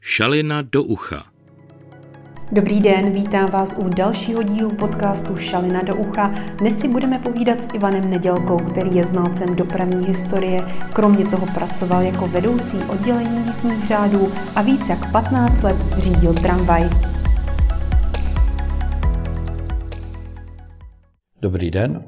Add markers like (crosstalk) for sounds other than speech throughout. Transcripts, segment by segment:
Šalina do ucha. Dobrý den, vítám vás u dalšího dílu podcastu Šalina do ucha. Dnes si budeme povídat s Ivanem Nedělkou, který je znalcem dopravní historie. Kromě toho pracoval jako vedoucí oddělení jízdních řádů a víc jak 15 let řídil tramvaj. Dobrý den.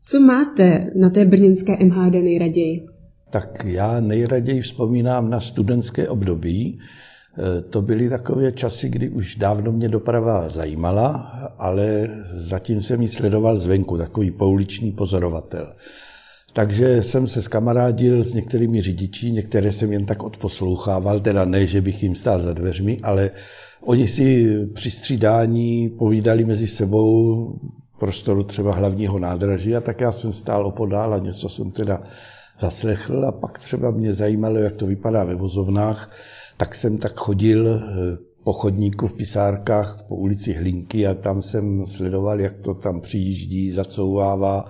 Co máte na té brněnské MHD nejraději? Tak já nejraději vzpomínám na studentské období. E, to byly takové časy, kdy už dávno mě doprava zajímala, ale zatím jsem ji sledoval zvenku, takový pouliční pozorovatel. Takže jsem se skamarádil s některými řidiči, některé jsem jen tak odposlouchával, teda ne, že bych jim stál za dveřmi, ale oni si při střídání povídali mezi sebou prostoru třeba hlavního nádraží a tak já jsem stál opodál a něco jsem teda zaslechl a pak třeba mě zajímalo, jak to vypadá ve vozovnách, tak jsem tak chodil eh, po chodníku v pisárkách po ulici Hlinky a tam jsem sledoval, jak to tam přijíždí, zacouvává,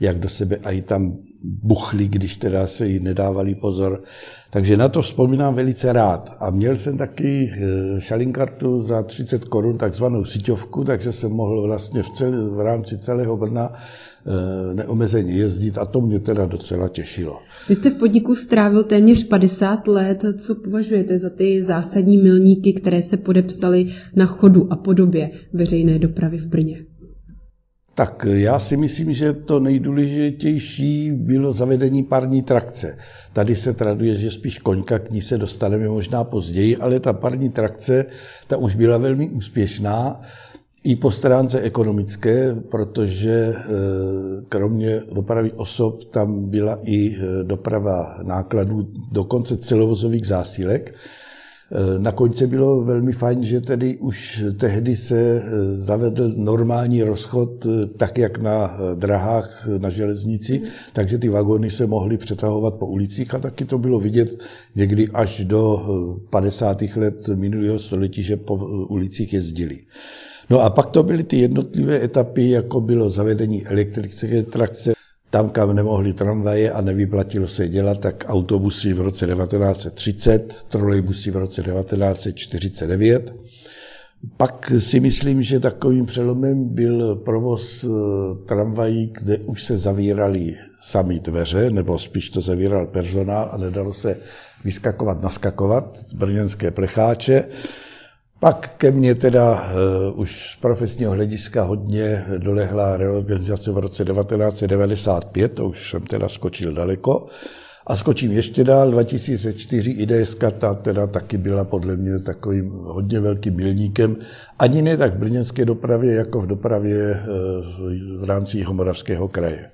jak do sebe a i tam buchli, když teda se jí nedávali pozor. Takže na to vzpomínám velice rád. A měl jsem taky eh, šalinkartu za 30 korun, takzvanou síťovku, takže jsem mohl vlastně v, celé, v rámci celého Brna eh, neomezeně jezdit a to mě teda docela těšilo. Vy jste v podniku strávil téměř 50 let. Co považujete za ty zásadní milníky, které se podepsaly na chodu a podobě veřejné dopravy v Brně? Tak já si myslím, že to nejdůležitější bylo zavedení parní trakce. Tady se traduje, že spíš koňka, k ní se dostaneme možná později, ale ta parní trakce, ta už byla velmi úspěšná i po stránce ekonomické, protože eh, kromě dopravy osob tam byla i eh, doprava nákladů, dokonce celovozových zásilek. Eh, na konci bylo velmi fajn, že tedy už tehdy se eh, zavedl normální rozchod, eh, tak jak na drahách na železnici, takže ty vagóny se mohly přetahovat po ulicích a taky to bylo vidět někdy až do 50. let minulého století, že po ulicích jezdili. No a pak to byly ty jednotlivé etapy, jako bylo zavedení elektrické trakce, tam, kam nemohli tramvaje a nevyplatilo se dělat, tak autobusy v roce 1930, trolejbusy v roce 1949. Pak si myslím, že takovým přelomem byl provoz eh, tramvají, kde už se zavíraly sami dveře, nebo spíš to zavíral personál a nedalo se vyskakovat, naskakovat, brněnské plecháče. Pak ke mně teda uh, už z profesního hlediska hodně dolehla reorganizace v roce 1995, to už jsem teda skočil daleko. A skočím ještě dál, 2004 IDS ta teda taky byla podle mě takovým hodně velkým milníkem, ani ne tak v brněnské dopravě, jako v dopravě uh, v rámci Jihomoravského kraje.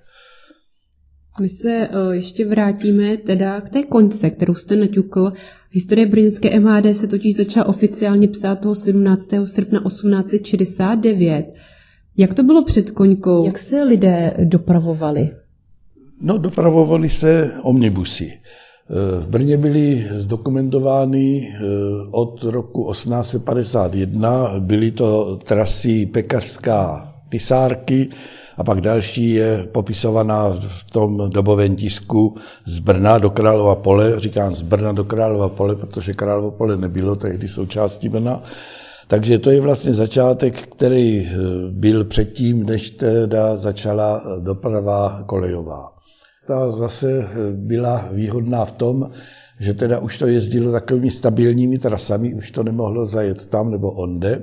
My se eh, ještě vrátíme teda k té konce, kterou jste naťukl. Historie brněnské MHD se totiž začala oficiálně psát toho 17. srpna 1869. Jak to bylo před koňkou? Jak se lidé dopravovali? No, dopravovali se omnibusy. Eh, v Brně byly zdokumentovány eh, od roku 1851, byly to trasy pekařská pisárky, a pak další je popisovaná v tom dobovém tisku z Brna do Králova pole. Říkám z Brna do Králova pole, protože Královo pole nebylo tehdy součástí Brna. Takže to je vlastně začátek, který eh, byl předtím, než teda začala doprava kolejová. Ta zase eh, byla výhodná v tom, že teda už to jezdilo takovými stabilními trasami, už to nemohlo zajet tam nebo onde.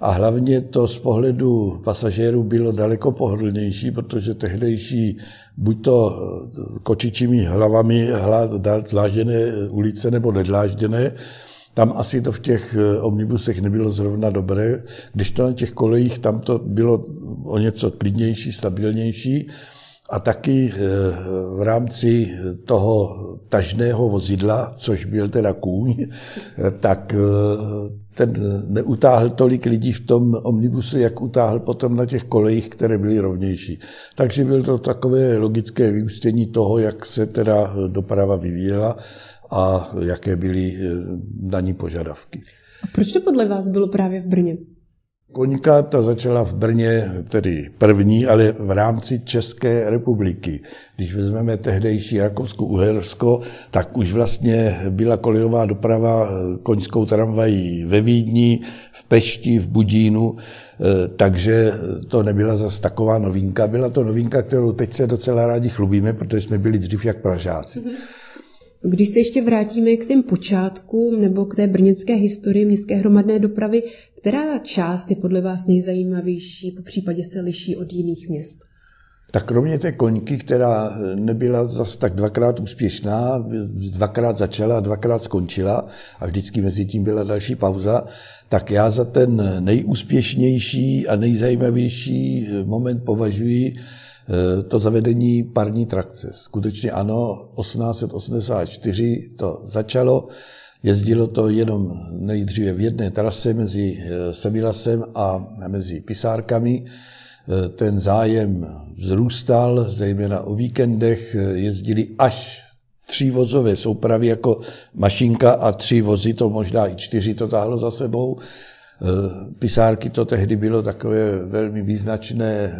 A hlavně to z pohledu pasažérů bylo daleko pohodlnější, protože tehdejší buď to eh, kočičími hlavami dlážděné ulice nebo nedlážděné, tam asi to v těch eh, omnibusech nebylo zrovna dobré, když to na těch kolejích tam to bylo o něco klidnější, stabilnější. A taky eh, v rámci toho tažného vozidla, což byl teda kůň, (laughs) tak ten neutáhl tolik lidí v tom omnibusu, jak utáhl potom na těch kolejích, které byly rovnější. Takže bylo to takové logické vyústění toho, jak se teda doprava vyvíjela a jaké byly eh, na ní požadavky. A proč to podle vás bylo právě v Brně? Koňka ta začala v Brně, tedy první, ale v rámci České republiky. Když vezmeme tehdejší Rakousko-Uhersko, tak už vlastně byla kolejová doprava koňskou tramvají ve Vídni, v Pešti, v Budínu, eh, takže to nebyla zase taková novinka. Byla to novinka, kterou teď se docela rádi chlubíme, protože jsme byli dřív jak Pražáci. Mm-hmm. Když se ještě vrátíme k těm počátkům nebo k té brněnské historii městské hromadné dopravy, která část je podle vás nejzajímavější, po případě se liší od jiných měst? Tak kromě té koňky, která nebyla zase tak dvakrát úspěšná, dvakrát začala a dvakrát skončila a vždycky mezi tím byla další pauza, tak já za ten nejúspěšnější a nejzajímavější moment považuji to zavedení parní trakce. Skutečně ano, 1884 to začalo, jezdilo to jenom nejdříve v jedné trase mezi eh, Semilasem a mezi Pisárkami. Eh, ten zájem vzrůstal, zejména o víkendech jezdili až tři vozové soupravy jako mašinka a tři vozy, to možná i čtyři to táhlo za sebou. Eh, pisárky to tehdy bylo takové velmi význačné eh,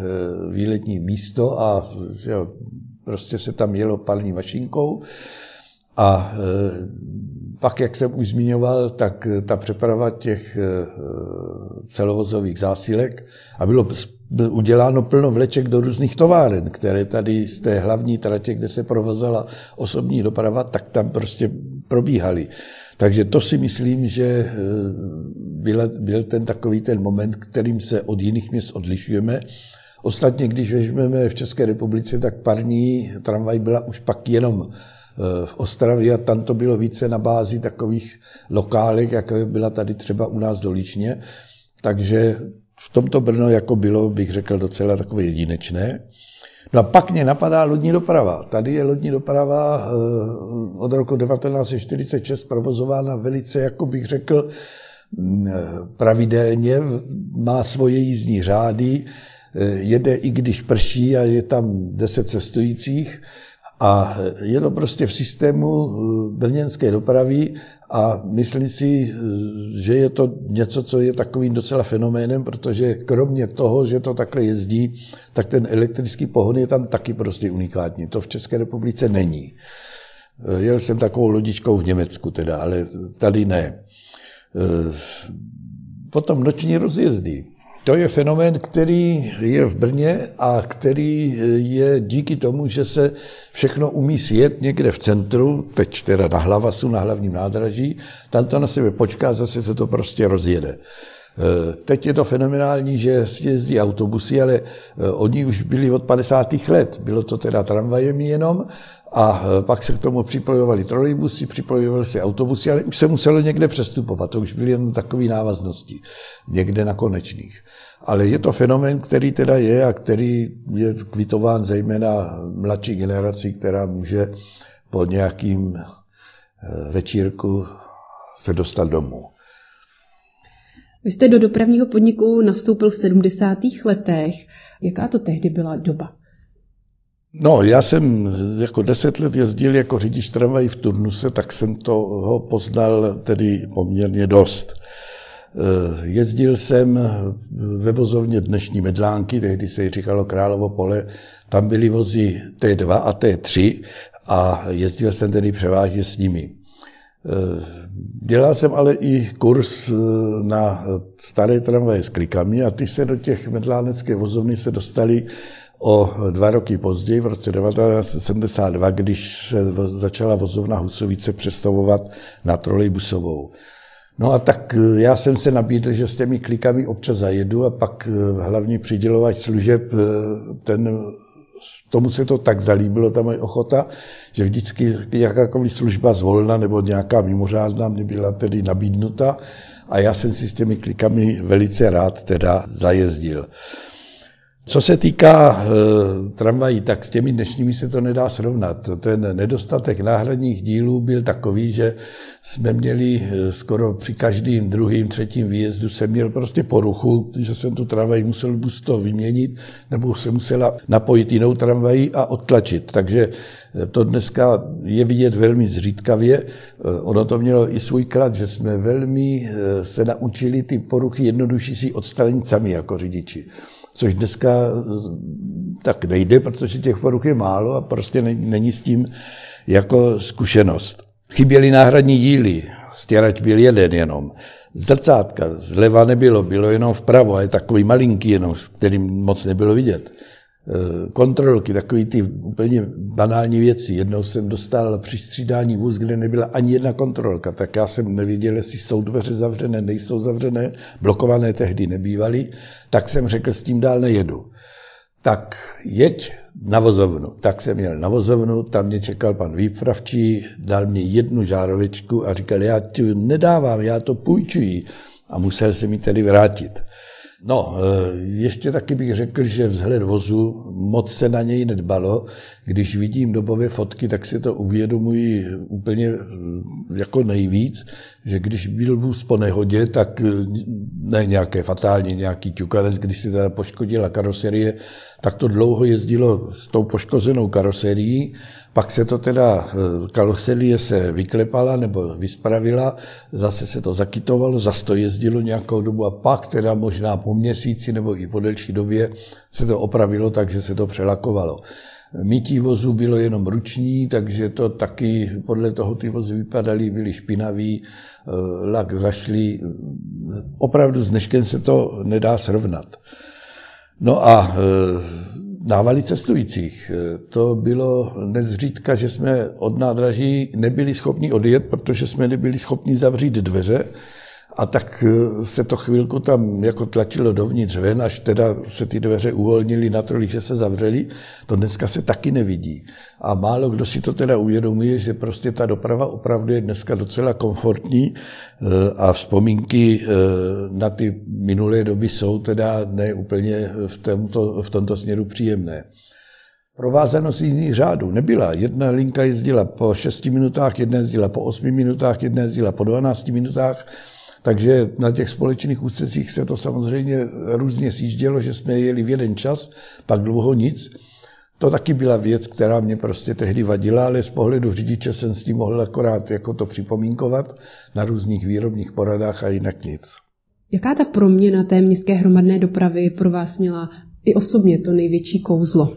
výletní místo a jo, prostě se tam jelo parní mašinkou. A eh, pak, jak jsem už zmiňoval, tak ta přeprava těch celovozových zásilek a bylo uděláno plno vleček do různých továren, které tady z té hlavní tratě, kde se provozala osobní doprava, tak tam prostě probíhaly. Takže to si myslím, že eh, byl, byl ten takový ten moment, kterým se od jiných měst odlišujeme. Ostatně, když vezmeme v České republice, tak parní tramvaj byla už pak jenom eh, v Ostravě a tam to bylo více na bázi takových lokálek, jako byla tady třeba u nás doličně. Takže v tomto Brno jako bylo, bych řekl, docela takové jedinečné. No a pak mě napadá lodní doprava. Tady je lodní doprava eh, od roku 1946 provozována velice, jako bych řekl, mm, pravidelně, má svoje jízdní řády, eh, jede i když prší a je tam deset cestujících a je to prostě v systému eh, brněnské dopravy a myslím si, eh, že je to něco, co je takovým docela fenoménem, protože kromě toho, že to takhle jezdí, tak ten elektrický pohon je tam taky prostě unikátní. To v České republice není. Eh, jel jsem takovou lodičkou v Německu teda, ale tady ne. Potom noční rozjezdy. To je fenomén, který je v Brně a který je díky tomu, že se všechno umí sjet někde v centru, teď teda na Hlavasu, na hlavním nádraží, tam to na sebe počká, zase se to prostě rozjede. E, teď je to fenomenální, že jezdí autobusy, ale e, oni už byli od 50. let. Bylo to teda tramvajem jenom a e, pak se k tomu připojovali trolejbusy, připojovaly se autobusy, ale už se muselo někde přestupovat. To už byly jen takové návaznosti, někde na konečných. Ale je to fenomén, který teda je a který je kvitován zejména mladší generací, která může po nějakým večírku se dostat domů. Vy jste do dopravního podniku nastoupil v 70. letech. Jaká to tehdy byla doba? No, já jsem jako deset let jezdil jako řidič tramvají v turnuse, tak jsem toho poznal tedy poměrně dost. Eh, jezdil jsem ve vozovně dnešní Medlánky, tehdy se říkalo Královo pole, tam byly vozy T2 a T3 a jezdil jsem tedy převážně s nimi. Eh, dělal jsem ale i kurz eh, na staré tramvaje s klikami a ty se do těch medlánecké vozovny se dostali o dva roky později, v roce 1972, když se začala vozovna Husovice přestavovat na trolejbusovou. No a tak eh, já jsem se nabídl, že s těmi klikami občas zajedu a pak hlavní přidělovač služeb, ten, tomu se to tak zalíbilo, ta moje ochota, že vždycky jakákoliv služba zvolna nebo nějaká mimořádná mě byla tedy nabídnuta a já jsem si s těmi klikami velice rád teda zajezdil. Co se týká e, tramvají, tak s těmi dnešními se to nedá srovnat. Ten nedostatek náhradních dílů byl takový, že jsme měli e, skoro při každým druhým, třetím výjezdu jsem měl prostě poruchu, že jsem tu tramvaj musel buď to vyměnit, nebo se musela napojit jinou tramvají a odtlačit. Takže e, to dneska je vidět velmi zřídkavě. Ono to mělo i svůj klad, že jsme velmi se naučili ty poruchy jednodušší si odstranit sami jako řidiči což dneska tak nejde, protože těch poruch je málo a prostě není s tím jako zkušenost. Chyběly náhradní díly, stěrač byl jeden jenom. Zrcátka zleva nebylo, bylo jenom vpravo a je takový malinký jenom, kterým moc nebylo vidět. Eh, kontrolky, takové ty úplně banální věci. Jednou jsem dostal při střídání vůz, kde nebyla ani jedna kontrolka, tak já jsem nevěděl, jestli jsou dveře zavřené, nejsou zavřené, blokované tehdy nebývaly, tak jsem řekl, s tím dál nejedu. Tak jeď na vozovnu. Tak jsem jel na vozovnu, tam mě čekal pan výpravčí, dal mě jednu žárovičku a říkal, já ti nedávám, já to půjčuji. A musel se mi tedy vrátit. No, eh, ještě taky bych řekl, že vzhled vozu moc se na něj nedbalo. Když vidím dobové fotky, tak si to uvědomuji úplně eh, jako nejvíc, že když byl vůz po nehodě, tak eh, ne nějaké fatální, nějaký ťukanec, když si teda poškodila karoserie, tak to dlouho jezdilo s tou poškozenou karoserií, pak se to teda, eh, karoserie se vyklepala nebo vyspravila, zase se to zakytovalo, zase to jezdilo nějakou dobu a pak teda možná po měsíci nebo i po delší době se to opravilo, takže se to přelakovalo. Mytí vozu bylo jenom ruční, takže to taky podle toho ty vozy vypadaly, byly špinaví, eh, lak zašli. Opravdu s dneškem se to nedá srovnat. No a eh, dávali cestujících. To bylo nezřídka, že jsme od nádraží nebyli schopni odjet, protože jsme nebyli schopni zavřít dveře a tak eh, se to chvilku tam jako tlačilo dovnitř ven, až teda se ty dveře uvolnily natolik, že se zavřely. To dneska se taky nevidí. A málo kdo si to teda uvědomuje, že prostě ta doprava opravdu je dneska docela komfortní eh, a vzpomínky eh, na ty minulé doby jsou teda ne úplně v tomto, v tomto směru příjemné. Provázanost jízdních řádů nebyla. Jedna linka jezdila po 6 minutách, jedna jezdila po 8 minutách, jedna jezdila po 12 minutách takže na těch společných úsecích se to samozřejmě různě sjíždělo, že jsme jeli v jeden čas, pak dlouho nic. To taky byla věc, která mě prostě tehdy vadila, ale z pohledu řidiče jsem s tím mohl akorát jako to připomínkovat na různých výrobních poradách a jinak nic. Jaká ta proměna té městské hromadné dopravy pro vás měla i osobně to největší kouzlo?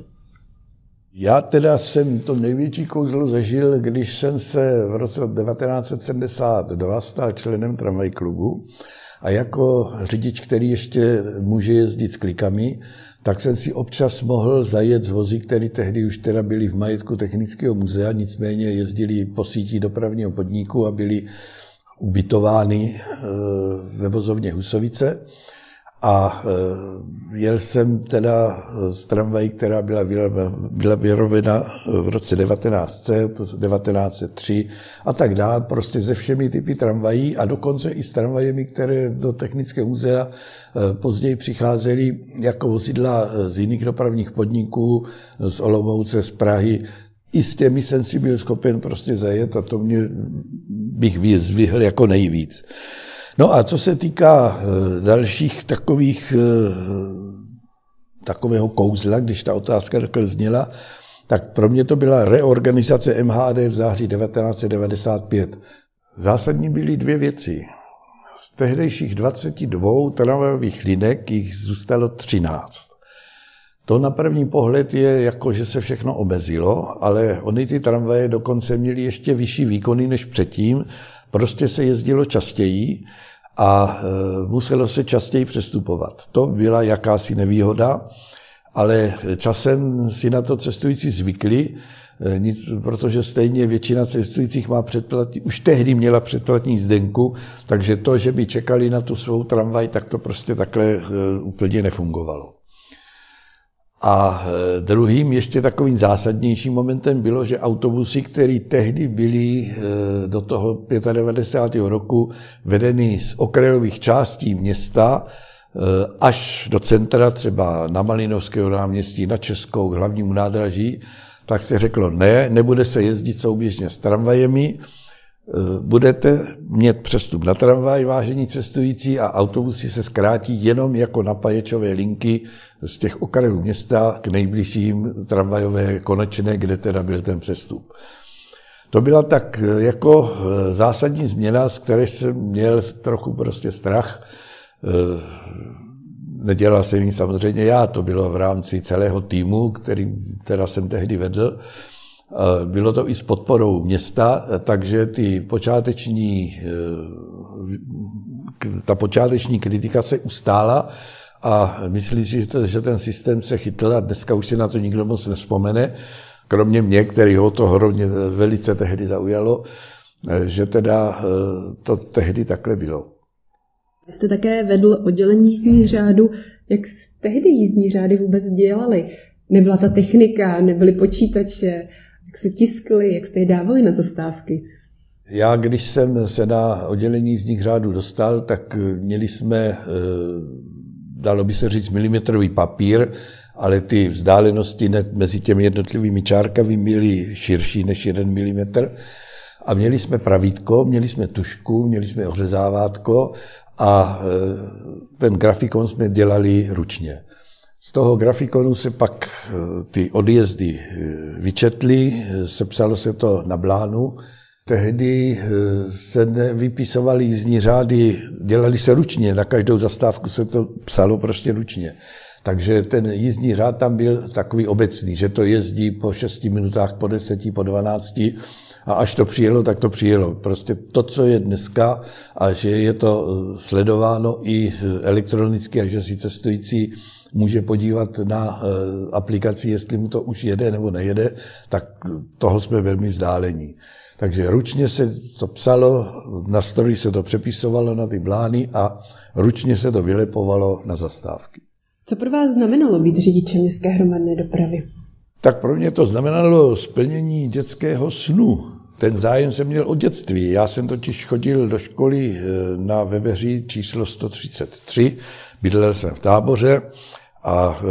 Já teda jsem to největší kouzlo zažil, když jsem se v roce 1972 stal členem tramvaj klubu a jako řidič, který ještě může jezdit s klikami, tak jsem si občas mohl zajet z vozy, které tehdy už teda byly v majetku Technického muzea, nicméně jezdili po sítí dopravního podniku a byli ubytovány eh, ve vozovně Husovice. A e, jel jsem teda z tramvají, která byla, byla vyrovena v roce 1900, 1903 a tak dále, prostě se všemi typy tramvají a dokonce i s tramvajemi, které do Technické muzea e, později přicházely jako vozidla z jiných dopravních podniků, z Olomouce, z Prahy, i s těmi jsem si byl schopen prostě zajet a to mě bych vyzvihl jako nejvíc. No a co se týká eh, dalších takových eh, takového kouzla, když ta otázka takhle zněla, tak pro mě to byla reorganizace MHD v září 1995. Zásadní byly dvě věci. Z tehdejších 22 tramvajových linek jich zůstalo 13. To na první pohled je jako, že se všechno omezilo, ale oni ty tramvaje dokonce měly ještě vyšší výkony než předtím, Prostě se jezdilo častěji a e, muselo se častěji přestupovat. To byla jakási nevýhoda, ale časem si na to cestující zvykli, e, nic, protože stejně většina cestujících má předplatní, už tehdy měla předplatní zdenku, takže to, že by čekali na tu svou tramvaj, tak to prostě takhle e, úplně nefungovalo. A e, druhým ještě takovým zásadnějším momentem bylo, že autobusy, které tehdy byly e, do toho 95. roku vedeny z okrajových částí města, až do centra, třeba na Malinovského náměstí, na Českou, k hlavnímu nádraží, tak se řeklo ne, nebude se jezdit souběžně s tramvajemi, budete mít přestup na tramvaj, vážení cestující, a autobusy se zkrátí jenom jako napaječové linky z těch okrajů města k nejbližším tramvajové konečné, kde teda byl ten přestup. To byla tak eh, jako eh, zásadní změna, z které jsem měl trochu prostě strach. Nedělal jsem ji samozřejmě já, to bylo v rámci celého týmu, který teda jsem tehdy vedl. Bylo to i s podporou města, takže ty počáteční, eh, ta počáteční kritika se ustála a myslím si, že ten systém se chytl a dneska už si na to nikdo moc nespomene, kromě mě, který ho to hrozně velice tehdy zaujalo, eh, že teda eh, to tehdy takhle bylo. Vy jste také vedl oddělení jízdních řádu. Jak tehdy jízdní řády vůbec dělali? Nebyla ta technika, nebyly počítače, jak se tiskly, jak jste je dávali na zastávky? Já, když jsem se na oddělení z nich řádu dostal, tak eh, měli jsme, eh, dalo by se říct, milimetrový papír, ale ty vzdálenosti mezi těmi jednotlivými čárkami byly širší než jeden milimetr. A měli jsme pravítko, měli jsme tušku, měli jsme ořezávátko a eh, ten grafikon jsme dělali ručně. Z toho grafikonu se pak ty odjezdy eh, vyčetly, eh, sepsalo se to na blánu. Tehdy se vypisovaly jízdní řády, dělali se ručně, na každou zastávku se to psalo prostě ručně. Takže ten jízdní řád tam byl takový obecný, že to jezdí po 6 minutách, po 10, po 12 a až to přijelo, tak to přijelo. Prostě to, co je dneska a že je to sledováno i elektronicky a že si cestující může podívat na eh, aplikaci, jestli mu to už jede nebo nejede, tak toho jsme velmi vzdálení. Takže ručně se to psalo, na stroji se to přepisovalo na ty blány a ručně se to vylepovalo na zastávky. Co pro vás znamenalo být řidičem městské hromadné dopravy? Tak pro mě to znamenalo splnění dětského snu. Ten zájem jsem měl od dětství. Já jsem totiž chodil do školy eh, na Veveří číslo 133, bydlel jsem v táboře a e,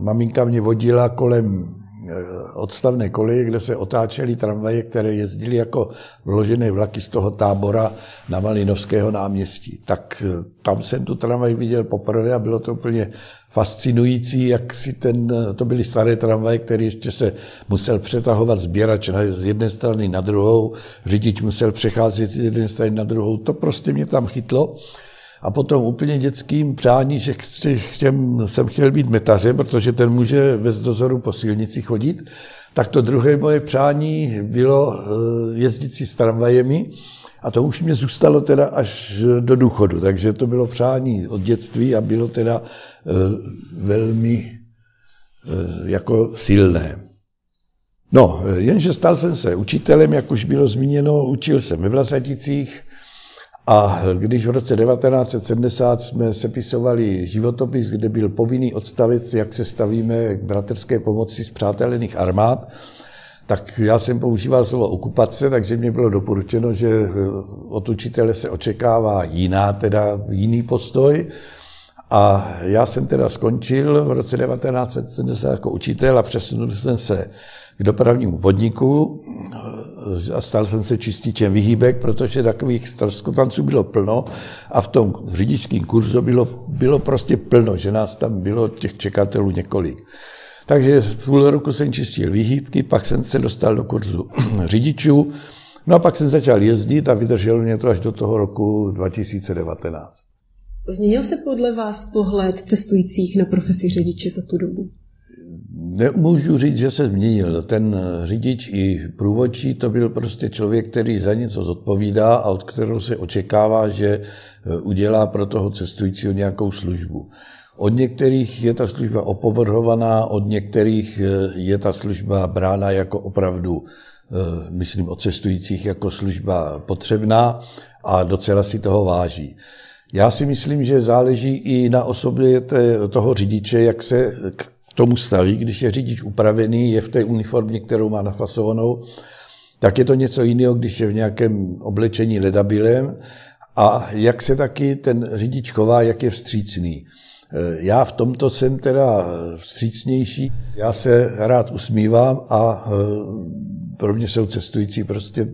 maminka mě vodila kolem e, odstavné koleje, kde se otáčely tramvaje, které jezdily jako vložené vlaky z toho tábora na Malinovského náměstí. Tak e, tam jsem tu tramvaj viděl poprvé a bylo to úplně fascinující, jak si ten, to byly staré tramvaje, které ještě se musel přetahovat sběrač z jedné strany na druhou, řidič musel přecházet z jedné strany na druhou. To prostě mě tam chytlo. A potom úplně dětským přání, že chtěm, jsem chtěl být metařem, protože ten může bez dozoru po silnici chodit, tak to druhé moje přání bylo eh, jezdit si s tramvajemi. A to už mě zůstalo teda až do důchodu, takže to bylo přání od dětství a bylo teda eh, velmi eh, jako silné. No, jenže stal jsem se učitelem, jak už bylo zmíněno, učil jsem ve Vlasaticích, a když v roce 1970 jsme sepisovali životopis, kde byl povinný odstavit, jak se stavíme k bratrské pomoci z přátelených armád, tak já jsem používal slovo okupace, takže mě bylo doporučeno, že eh, od učitele se očekává jiná, teda jiný postoj. A já jsem teda skončil v roce 1970 jako učitel a přesunul jsem se k dopravnímu podniku a stal jsem se čističem vyhýbek, protože takových stroskotanců bylo plno a v tom řidičském kurzu bylo, bylo prostě plno, že nás tam bylo těch čekatelů několik. Takže v půl roku jsem čistil vyhýbky, pak jsem se dostal do kurzu (clears throat) řidičů, no a pak jsem začal jezdit a vydržel mě to až do toho roku 2019. Změnil se podle vás pohled cestujících na profesi řidiče za tu dobu? Nemůžu říct, že se změnil. Ten řidič i průvodčí to byl prostě člověk, který za něco zodpovídá a od kterého se očekává, že eh, udělá pro toho cestujícího nějakou službu. Od některých je ta služba opovrhovaná, od některých eh, je ta služba brána jako opravdu, eh, myslím o cestujících, jako služba potřebná a docela si toho váží. Já si myslím, že záleží i na osobě toho řidiče, jak se tomu staví, když je řidič upravený, je v té uniformě, kterou má nafasovanou, tak je to něco jiného, když je v nějakém oblečení ledabilem a jak se taky ten řidič chová, jak je vstřícný. Eh, já v tomto jsem teda vstřícnější, já se rád usmívám a eh, pro mě jsou cestující prostě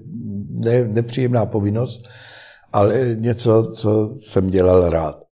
ne, nepříjemná povinnost, ale něco, co jsem dělal rád.